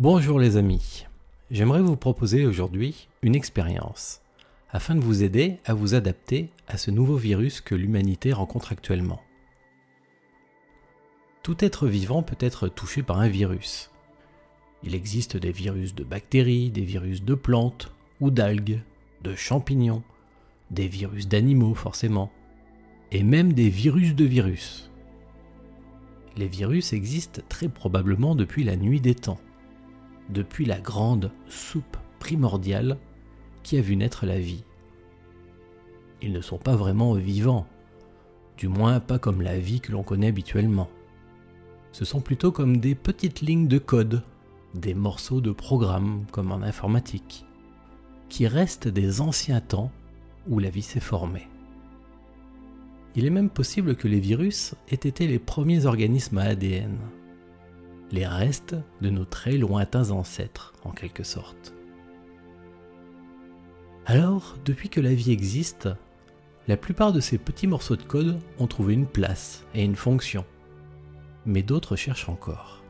Bonjour les amis, j'aimerais vous proposer aujourd'hui une expérience afin de vous aider à vous adapter à ce nouveau virus que l'humanité rencontre actuellement. Tout être vivant peut être touché par un virus. Il existe des virus de bactéries, des virus de plantes ou d'algues, de champignons, des virus d'animaux forcément, et même des virus de virus. Les virus existent très probablement depuis la nuit des temps, depuis la grande soupe primordiale qui a vu naître la vie. Ils ne sont pas vraiment vivants, du moins pas comme la vie que l'on connaît habituellement. Ce sont plutôt comme des petites lignes de code, des morceaux de programme comme en informatique, qui restent des anciens temps où la vie s'est formée. Il est même possible que les virus aient été les premiers organismes à ADN, les restes de nos très lointains ancêtres en quelque sorte. Alors, depuis que la vie existe, la plupart de ces petits morceaux de code ont trouvé une place et une fonction, mais d'autres cherchent encore.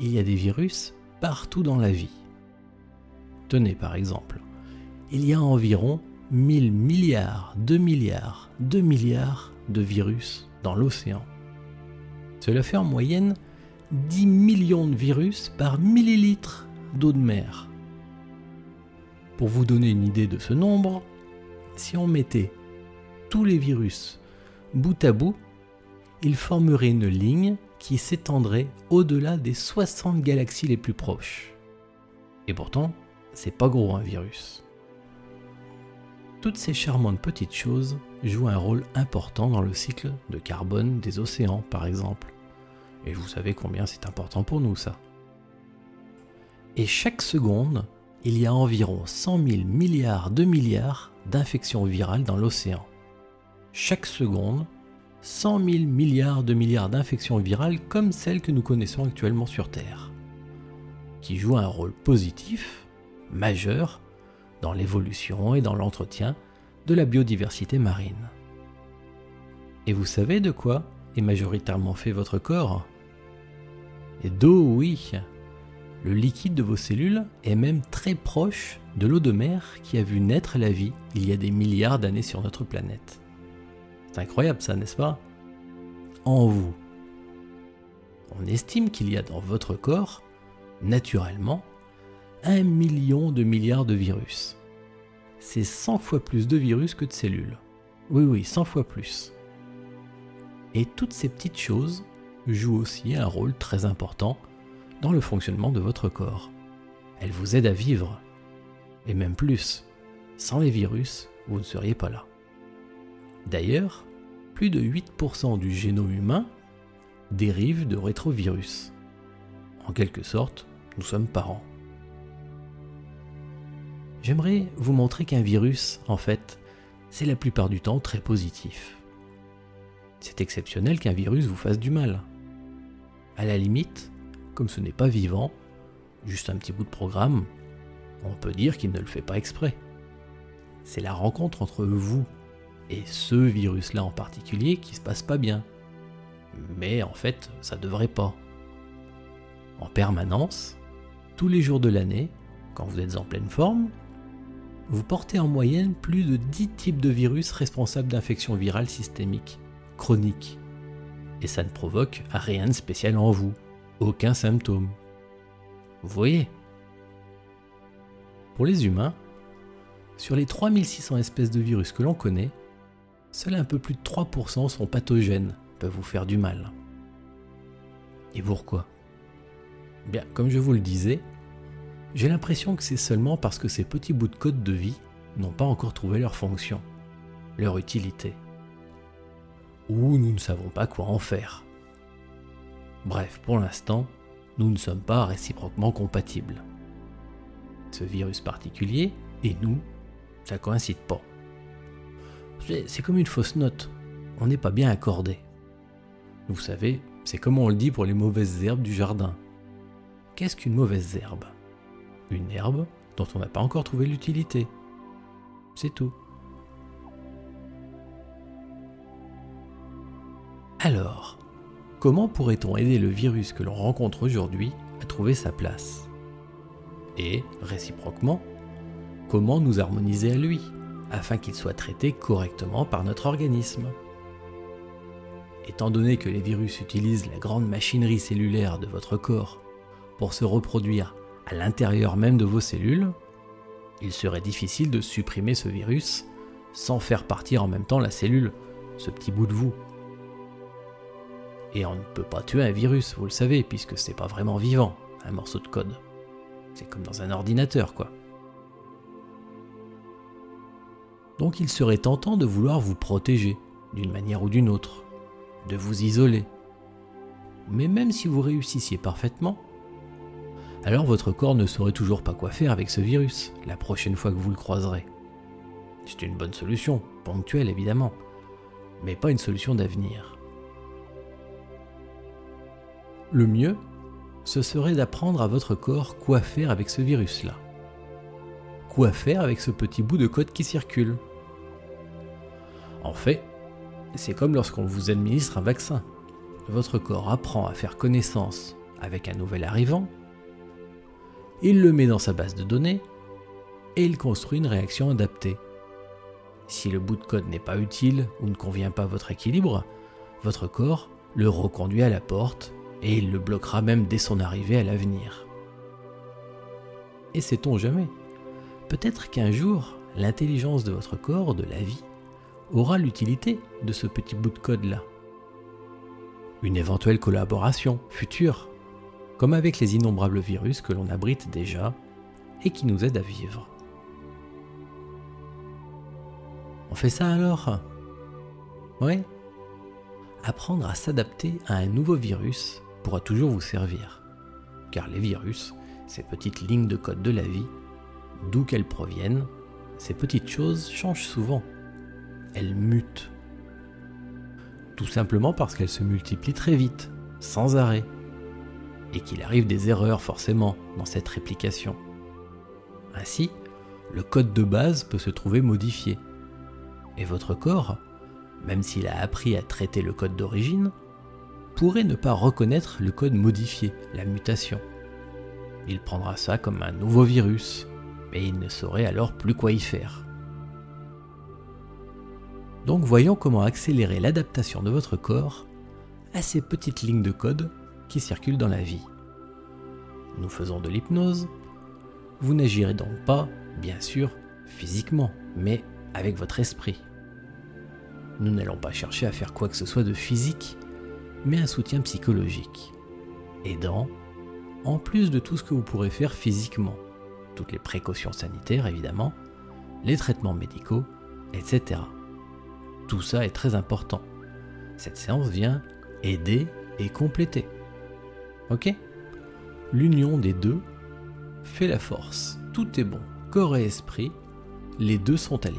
Il y a des virus partout dans la vie. Tenez par exemple, il y a environ 1000 milliards, 2 milliards, 2 milliards de virus dans l'océan. Cela fait en moyenne 10 millions de virus par millilitre d'eau de mer. Pour vous donner une idée de ce nombre, si on mettait tous les virus bout à bout, ils formeraient une ligne qui s'étendrait au-delà des 60 galaxies les plus proches. Et pourtant, c'est pas gros un virus. Toutes ces charmantes petites choses jouent un rôle important dans le cycle de carbone des océans, par exemple. Et vous savez combien c'est important pour nous, ça. Et chaque seconde, il y a environ 100 000 milliards de milliards d'infections virales dans l'océan. Chaque seconde, 100 000 milliards de milliards d'infections virales comme celles que nous connaissons actuellement sur Terre, qui jouent un rôle positif, majeur, dans l'évolution et dans l'entretien de la biodiversité marine. Et vous savez de quoi est majoritairement fait votre corps? Et d'eau, oui. Le liquide de vos cellules est même très proche de l'eau de mer qui a vu naître la vie il y a des milliards d'années sur notre planète. C'est incroyable ça, n'est-ce pas? En vous. On estime qu'il y a dans votre corps, naturellement, un million de milliards de virus. C'est 100 fois plus de virus que de cellules. Oui, oui, 100 fois plus. Et toutes ces petites choses jouent aussi un rôle très important dans le fonctionnement de votre corps. Elles vous aident à vivre. Et même plus, sans les virus, vous ne seriez pas là. D'ailleurs, plus de 8% du génome humain dérive de rétrovirus. En quelque sorte, nous sommes parents. J'aimerais vous montrer qu'un virus, en fait, c'est la plupart du temps très positif. C'est exceptionnel qu'un virus vous fasse du mal. À la limite, comme ce n'est pas vivant, juste un petit bout de programme, on peut dire qu'il ne le fait pas exprès. C'est la rencontre entre vous et ce virus-là en particulier qui se passe pas bien. Mais en fait, ça devrait pas. En permanence, tous les jours de l'année, quand vous êtes en pleine forme, vous portez en moyenne plus de 10 types de virus responsables d'infections virales systémiques, chroniques. Et ça ne provoque rien de spécial en vous, aucun symptôme. Vous voyez? Pour les humains, sur les 3600 espèces de virus que l'on connaît, seuls un peu plus de 3% sont pathogènes, peuvent vous faire du mal. Et pourquoi? Bien, comme je vous le disais, j'ai l'impression que c'est seulement parce que ces petits bouts de code de vie n'ont pas encore trouvé leur fonction, leur utilité. Ou nous ne savons pas quoi en faire. Bref, pour l'instant, nous ne sommes pas réciproquement compatibles. Ce virus particulier et nous, ça coïncide pas. C'est comme une fausse note, on n'est pas bien accordé. Vous savez, c'est comme on le dit pour les mauvaises herbes du jardin. Qu'est-ce qu'une mauvaise herbe? Une herbe dont on n'a pas encore trouvé l'utilité. C'est tout. Alors, comment pourrait-on aider le virus que l'on rencontre aujourd'hui à trouver sa place? Et, réciproquement, comment nous harmoniser à lui, afin qu'il soit traité correctement par notre organisme? Étant donné que les virus utilisent la grande machinerie cellulaire de votre corps pour se reproduire à l'intérieur même de vos cellules, il serait difficile de supprimer ce virus sans faire partir en même temps la cellule, ce petit bout de vous. Et on ne peut pas tuer un virus, vous le savez, puisque c'est pas vraiment vivant, un morceau de code. C'est comme dans un ordinateur, quoi. Donc il serait tentant de vouloir vous protéger, d'une manière ou d'une autre, de vous isoler. Mais même si vous réussissiez parfaitement, alors votre corps ne saurait toujours pas quoi faire avec ce virus la prochaine fois que vous le croiserez. C'est une bonne solution, ponctuelle évidemment, mais pas une solution d'avenir. Le mieux, ce serait d'apprendre à votre corps quoi faire avec ce virus-là. Quoi faire avec ce petit bout de code qui circule En fait, c'est comme lorsqu'on vous administre un vaccin. Votre corps apprend à faire connaissance avec un nouvel arrivant, il le met dans sa base de données, et il construit une réaction adaptée. Si le bout de code n'est pas utile ou ne convient pas à votre équilibre, votre corps le reconduit à la porte et il le bloquera même dès son arrivée à l'avenir. Et sait-on jamais Peut-être qu'un jour, l'intelligence de votre corps, de la vie, aura l'utilité de ce petit bout de code-là. Une éventuelle collaboration future, comme avec les innombrables virus que l'on abrite déjà et qui nous aident à vivre. On fait ça alors? Oui Apprendre à s'adapter à un nouveau virus pourra toujours vous servir. Car les virus, ces petites lignes de code de la vie, d'où qu'elles proviennent, ces petites choses changent souvent. Elles mutent. Tout simplement parce qu'elles se multiplient très vite, sans arrêt. Et qu'il arrive des erreurs forcément dans cette réplication. Ainsi, le code de base peut se trouver modifié. Et votre corps, même s'il a appris à traiter le code d'origine, pourrait ne pas reconnaître le code modifié, la mutation. Il prendra ça comme un nouveau virus, et il ne saurait alors plus quoi y faire. Donc voyons comment accélérer l'adaptation de votre corps à ces petites lignes de code qui circulent dans la vie. Nous faisons de l'hypnose. Vous n'agirez donc pas, bien sûr, physiquement, mais avec votre esprit. Nous n'allons pas chercher à faire quoi que ce soit de physique, mais un soutien psychologique, aidant, en plus de tout ce que vous pourrez faire physiquement, toutes les précautions sanitaires évidemment, les traitements médicaux, etc. Tout ça est très important. Cette séance vient aider et compléter. Ok? L'union des deux fait la force. Tout est bon. Corps et esprit, les deux sont alliés.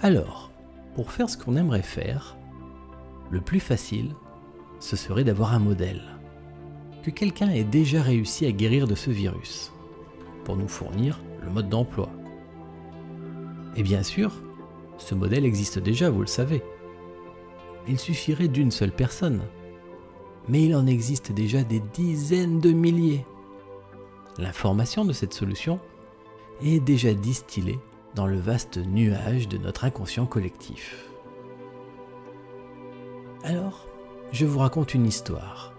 Alors, pour faire ce qu'on aimerait faire, le plus facile, ce serait d'avoir un modèle. Que quelqu'un ait déjà réussi à guérir de ce virus, pour nous fournir le mode d'emploi. Et bien sûr, ce modèle existe déjà, vous le savez. Il suffirait d'une seule personne. Mais il en existe déjà des dizaines de milliers. L'information de cette solution est déjà distillée dans le vaste nuage de notre inconscient collectif. Alors, je vous raconte une histoire,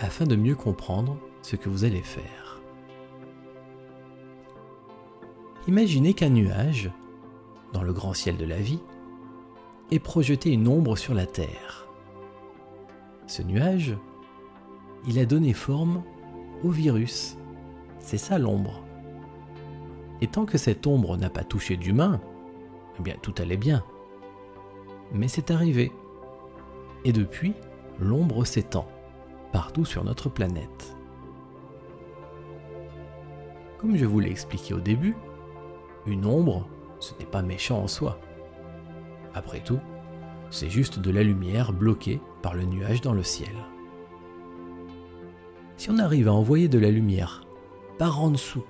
afin de mieux comprendre ce que vous allez faire. Imaginez qu'un nuage, dans le grand ciel de la vie, ait projeté une ombre sur la Terre. Ce nuage, il a donné forme au virus. C'est ça l'ombre. Et tant que cette ombre n'a pas touché d'humain, eh bien tout allait bien. Mais c'est arrivé. Et depuis, l'ombre s'étend partout sur notre planète. Comme je vous l'ai expliqué au début, une ombre, ce n'est pas méchant en soi. Après tout, c'est juste de la lumière bloquée par le nuage dans le ciel. Si on arrive à envoyer de la lumière par en dessous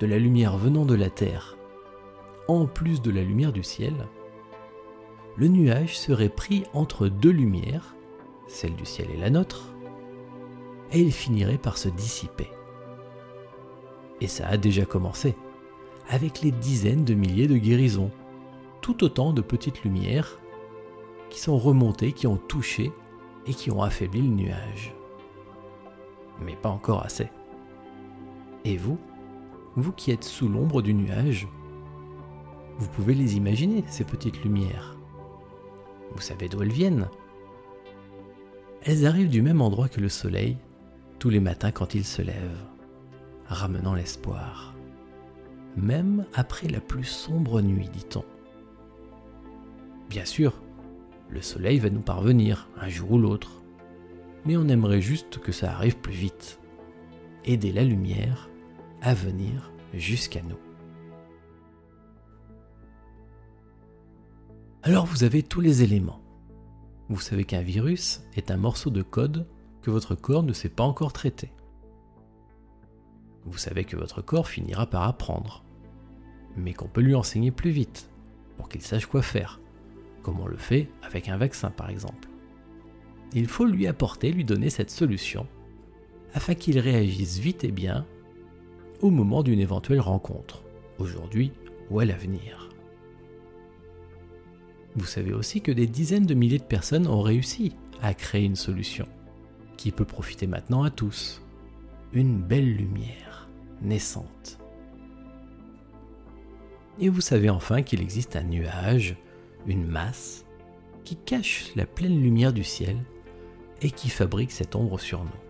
de la lumière venant de la Terre, en plus de la lumière du ciel, le nuage serait pris entre deux lumières celle du ciel et la nôtre, et il finirait par se dissiper. Et ça a déjà commencé, avec les dizaines de milliers de guérisons, tout autant de petites lumières qui sont remontées, qui ont touché et qui ont affaibli le nuage. Mais pas encore assez. Et vous, vous qui êtes sous l'ombre du nuage, vous pouvez les imaginer, ces petites lumières. Vous savez d'où elles viennent. Elles arrivent du même endroit que le soleil, tous les matins quand il se lève, ramenant l'espoir. Même après la plus sombre nuit, dit-on. Bien sûr, le soleil va nous parvenir un jour ou l'autre, mais on aimerait juste que ça arrive plus vite. Aider la lumière venir jusqu'à nous. Alors vous avez tous les éléments. Vous savez qu'un virus est un morceau de code que votre corps ne sait pas encore traiter. Vous savez que votre corps finira par apprendre, mais qu'on peut lui enseigner plus vite, pour qu'il sache quoi faire, comme on le fait avec un vaccin par exemple. Il faut lui apporter, lui donner cette solution, afin qu'il réagisse vite et bien au moment d'une éventuelle rencontre, aujourd'hui ou à l'avenir? Vous savez aussi que des dizaines de milliers de personnes ont réussi à créer une solution qui peut profiter maintenant à tous. Une belle lumière naissante. Et vous savez enfin qu'il existe un nuage, une masse, qui cache la pleine lumière du ciel et qui fabrique cette ombre sur nous.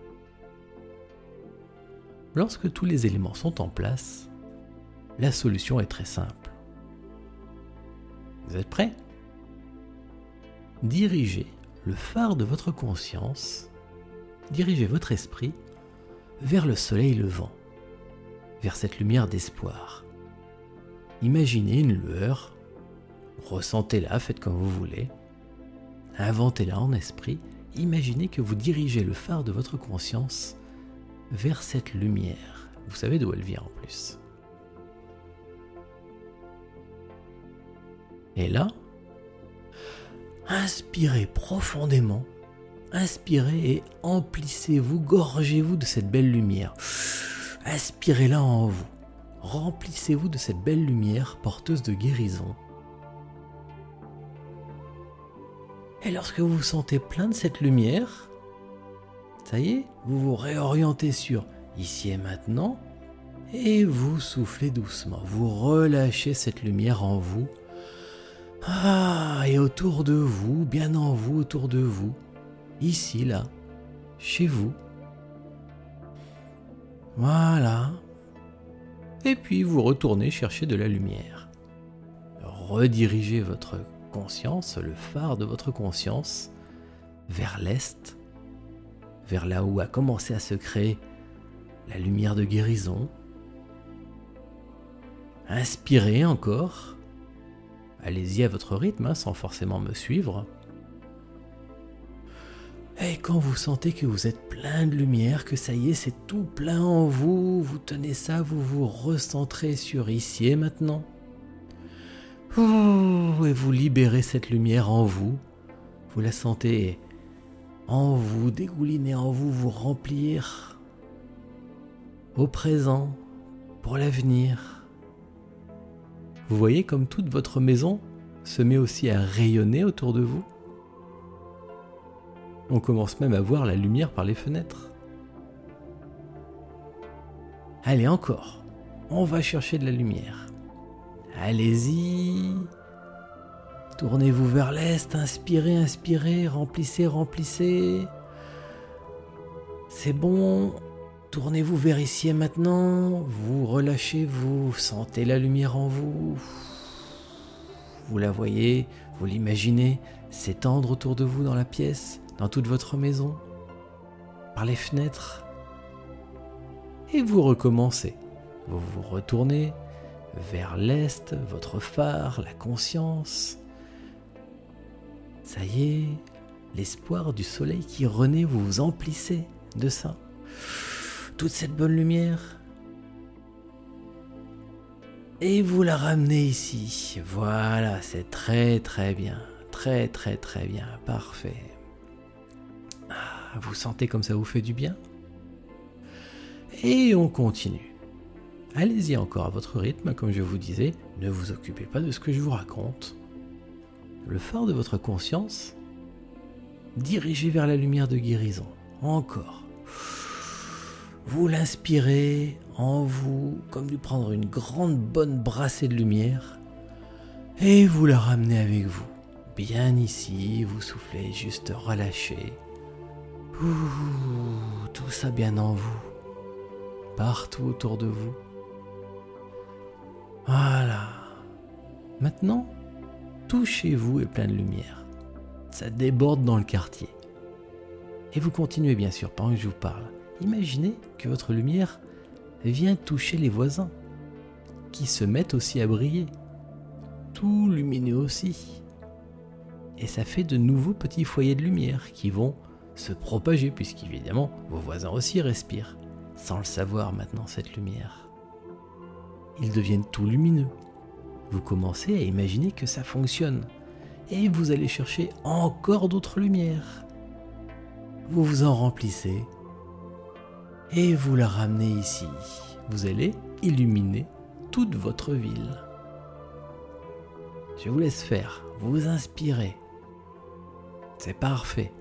Lorsque tous les éléments sont en place, la solution est très simple. Vous êtes prêts? Dirigez le phare de votre conscience, dirigez votre esprit vers le soleil levant, vers cette lumière d'espoir. Imaginez une lueur, ressentez-la, faites comme vous voulez, inventez-la en esprit, imaginez que vous dirigez le phare de votre conscience vers cette lumière. Vous savez d'où elle vient en plus. Et là, inspirez profondément. Inspirez et emplissez-vous, gorgez-vous de cette belle lumière. Inspirez-la en vous. Remplissez-vous de cette belle lumière porteuse de guérison. Et lorsque vous vous sentez plein de cette lumière, ça y est, vous vous réorientez sur ici et maintenant et vous soufflez doucement. Vous relâchez cette lumière en vous ah, et autour de vous, bien en vous, autour de vous, ici, là, chez vous. Voilà. Et puis vous retournez chercher de la lumière. Redirigez votre conscience, le phare de votre conscience, vers l'est, vers là où a commencé à se créer la lumière de guérison. Inspirez encore allez-y à votre rythme, hein, sans forcément me suivre. Et quand vous sentez que vous êtes plein de lumière, que ça y est, c'est tout plein en vous, vous tenez ça, vous vous recentrez sur ici et maintenant. Et vous libérez cette lumière en vous. Vous la sentez en vous, dégouliner en vous, vous remplir au présent, pour l'avenir. Vous voyez comme toute votre maison se met aussi à rayonner autour de vous On commence même à voir la lumière par les fenêtres. Allez encore, on va chercher de la lumière. Allez-y. Tournez-vous vers l'est, inspirez, inspirez, remplissez, remplissez. C'est bon, Tournez-vous vers ici et maintenant, vous relâchez, vous sentez la lumière en vous. Vous la voyez, vous l'imaginez s'étendre autour de vous dans la pièce, dans toute votre maison, par les fenêtres. Et vous recommencez. Vous vous retournez vers l'est, votre phare, la conscience. Ça y est, l'espoir du soleil qui renaît, vous vous emplissez de ça toute cette bonne lumière et vous la ramenez ici. Voilà, c'est très très bien. Très très très bien. Parfait. Vous sentez comme ça vous fait du bien? Et on continue. Allez-y encore à votre rythme, comme je vous disais, ne vous occupez pas de ce que je vous raconte. Le phare de votre conscience, dirigez vers la lumière de guérison. Encore. Vous l'inspirez en vous comme de prendre une grande bonne brassée de lumière et vous la ramenez avec vous. Bien ici, vous soufflez juste relâché. tout ça bien en vous. Partout autour de vous. Voilà. Maintenant, tout chez vous est plein de lumière. Ça déborde dans le quartier. Et vous continuez bien sûr pendant que je vous parle. Imaginez que votre lumière vient toucher les voisins, qui se mettent aussi à briller. Tout lumineux aussi. Et ça fait de nouveaux petits foyers de lumière qui vont se propager, puisqu'évidemment, vos voisins aussi respirent, sans le savoir maintenant, cette lumière ils deviennent tout lumineux. Vous commencez à imaginer que ça fonctionne. Et vous allez chercher encore d'autres lumières. Vous vous en remplissez. Et vous la ramenez ici. Vous allez illuminer toute votre ville. Je vous laisse faire. Vous inspirez. C'est parfait.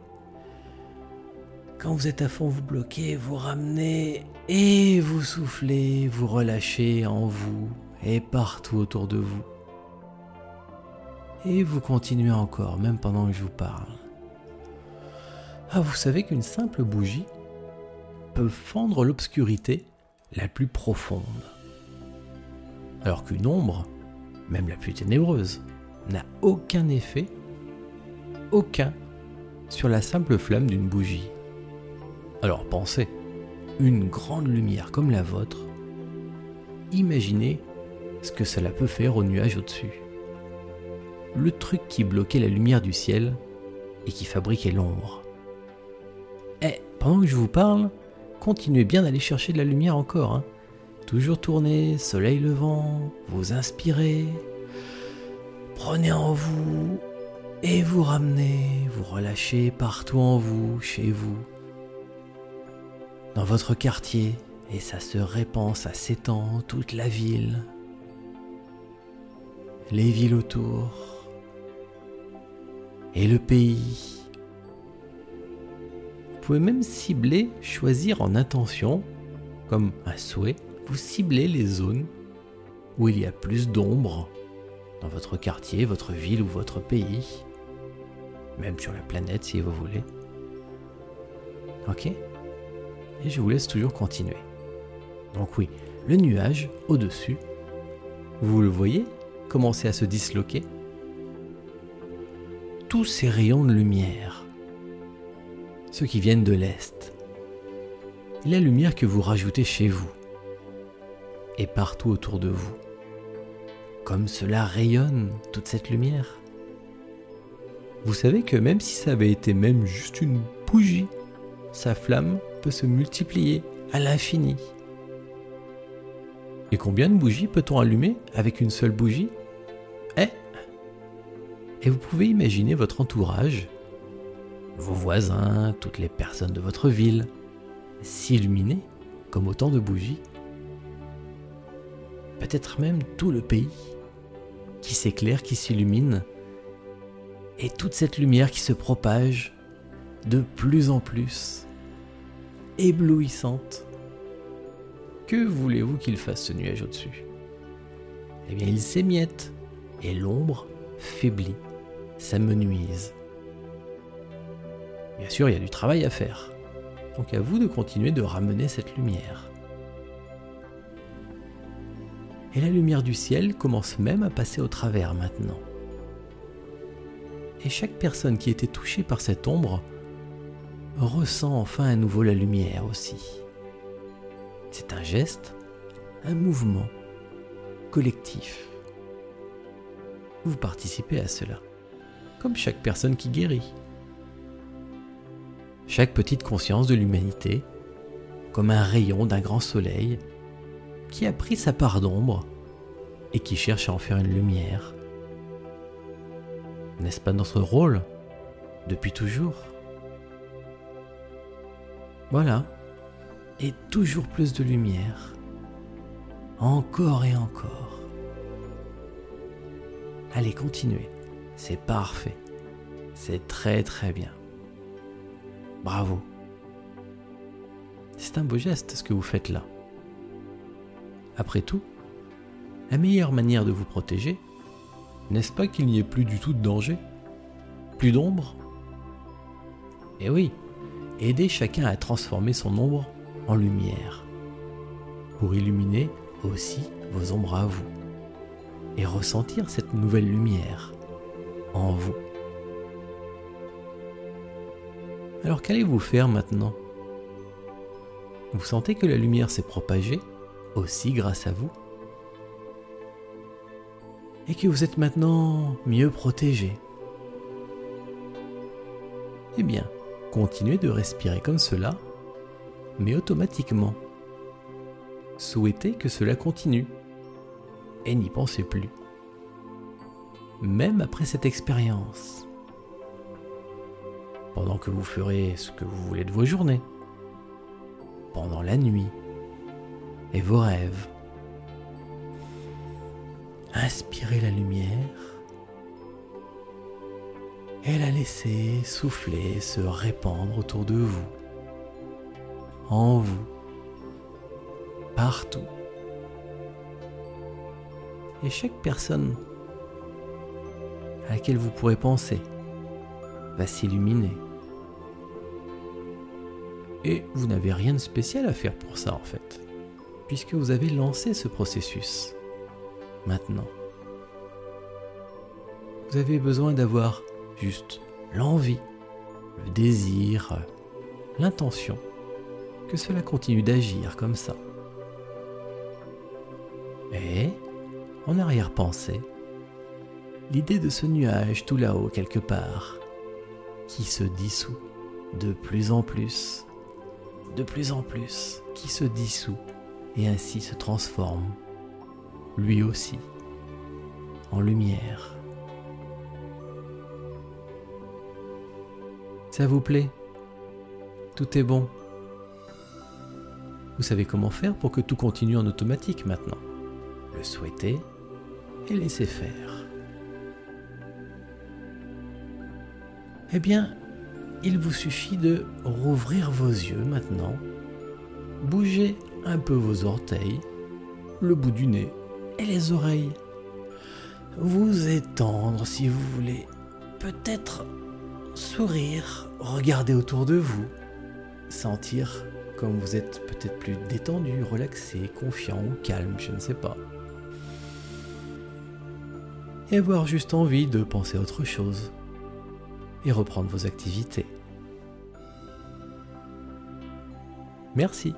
Quand vous êtes à fond, vous bloquez, vous ramenez et vous soufflez, vous relâchez en vous et partout autour de vous. Et vous continuez encore, même pendant que je vous parle. Ah, vous savez qu'une simple bougie peut fendre l'obscurité la plus profonde. Alors qu'une ombre, même la plus ténébreuse, n'a aucun effet, aucun, sur la simple flamme d'une bougie. Alors pensez, une grande lumière comme la vôtre, imaginez ce que cela peut faire au nuage au-dessus. Le truc qui bloquait la lumière du ciel et qui fabriquait l'ombre. Eh, pendant que je vous parle, continuez bien d'aller chercher de la lumière encore. Hein. Toujours tourner, soleil levant, vous inspirez, prenez en vous et vous ramenez, vous relâchez partout en vous, chez vous dans votre quartier et ça se répand, ça s'étend toute la ville, les villes autour et le pays. Vous pouvez même cibler, choisir en intention, comme un souhait, vous ciblez les zones où il y a plus d'ombre dans votre quartier, votre ville ou votre pays, même sur la planète si vous voulez. Ok? Et je vous laisse toujours continuer. Donc oui, le nuage au-dessus, vous le voyez? Commencer à se disloquer Tous ces rayons de lumière, ceux qui viennent de l'Est, la lumière que vous rajoutez chez vous et partout autour de vous, comme cela rayonne toute cette lumière. Vous savez que même si ça avait été même juste une bougie, sa flamme se multiplier à l'infini. Et combien de bougies peut-on allumer avec une seule bougie? Eh Et vous pouvez imaginer votre entourage, vos voisins, toutes les personnes de votre ville, s'illuminer comme autant de bougies. Peut-être même tout le pays qui s'éclaire, qui s'illumine, et toute cette lumière qui se propage de plus en plus éblouissante. Que voulez-vous qu'il fasse ce nuage au-dessus? Eh bien, il s'émiette et l'ombre faiblit, s'amenuise. Bien sûr, il y a du travail à faire. Donc à vous de continuer de ramener cette lumière. Et la lumière du ciel commence même à passer au travers maintenant. Et chaque personne qui était touchée par cette ombre ressent enfin à nouveau la lumière aussi. C'est un geste, un mouvement collectif. Vous participez à cela, comme chaque personne qui guérit. Chaque petite conscience de l'humanité, comme un rayon d'un grand soleil, qui a pris sa part d'ombre et qui cherche à en faire une lumière. N'est-ce pas notre rôle depuis toujours? Voilà. Et toujours plus de lumière. Encore et encore. Allez, continuez. C'est parfait. C'est très très bien. Bravo. C'est un beau geste ce que vous faites là. Après tout, la meilleure manière de vous protéger, n'est-ce pas qu'il n'y ait plus du tout de danger? Plus d'ombre? Eh oui, aidez chacun à transformer son ombre en lumière, pour illuminer aussi vos ombres à vous, et ressentir cette nouvelle lumière en vous. Alors qu'allez-vous faire maintenant? Vous sentez que la lumière s'est propagée aussi grâce à vous? Et que vous êtes maintenant mieux protégé? Eh bien, continuez de respirer comme cela, mais automatiquement. Souhaitez que cela continue et n'y pensez plus. Même après cette expérience. Pendant que vous ferez ce que vous voulez de vos journées. Pendant la nuit. Et vos rêves. Inspirez la lumière et la laissez souffler, se répandre autour de vous, en vous, partout. Et chaque personne à laquelle vous pourrez penser va s'illuminer. Et vous n'avez rien de spécial à faire pour ça en fait, puisque vous avez lancé ce processus maintenant. Vous avez besoin d'avoir juste l'envie, le désir, l'intention que cela continue d'agir comme ça. Et, en arrière-pensée, l'idée de ce nuage tout là-haut quelque part, qui se dissout de plus en plus, de plus en plus, qui se dissout et ainsi se transforme lui aussi, en lumière. Ça vous plaît? Tout est bon? Vous savez comment faire pour que tout continue en automatique maintenant Le souhaiter et laisser faire. Eh bien, il vous suffit de rouvrir vos yeux maintenant, bouger un peu vos orteils, le bout du nez, et les oreilles. Vous étendre si vous voulez. Peut-être sourire, regarder autour de vous, sentir comme vous êtes peut-être plus détendu, relaxé, confiant ou calme, je ne sais pas. Et avoir juste envie de penser à autre chose et reprendre vos activités. Merci.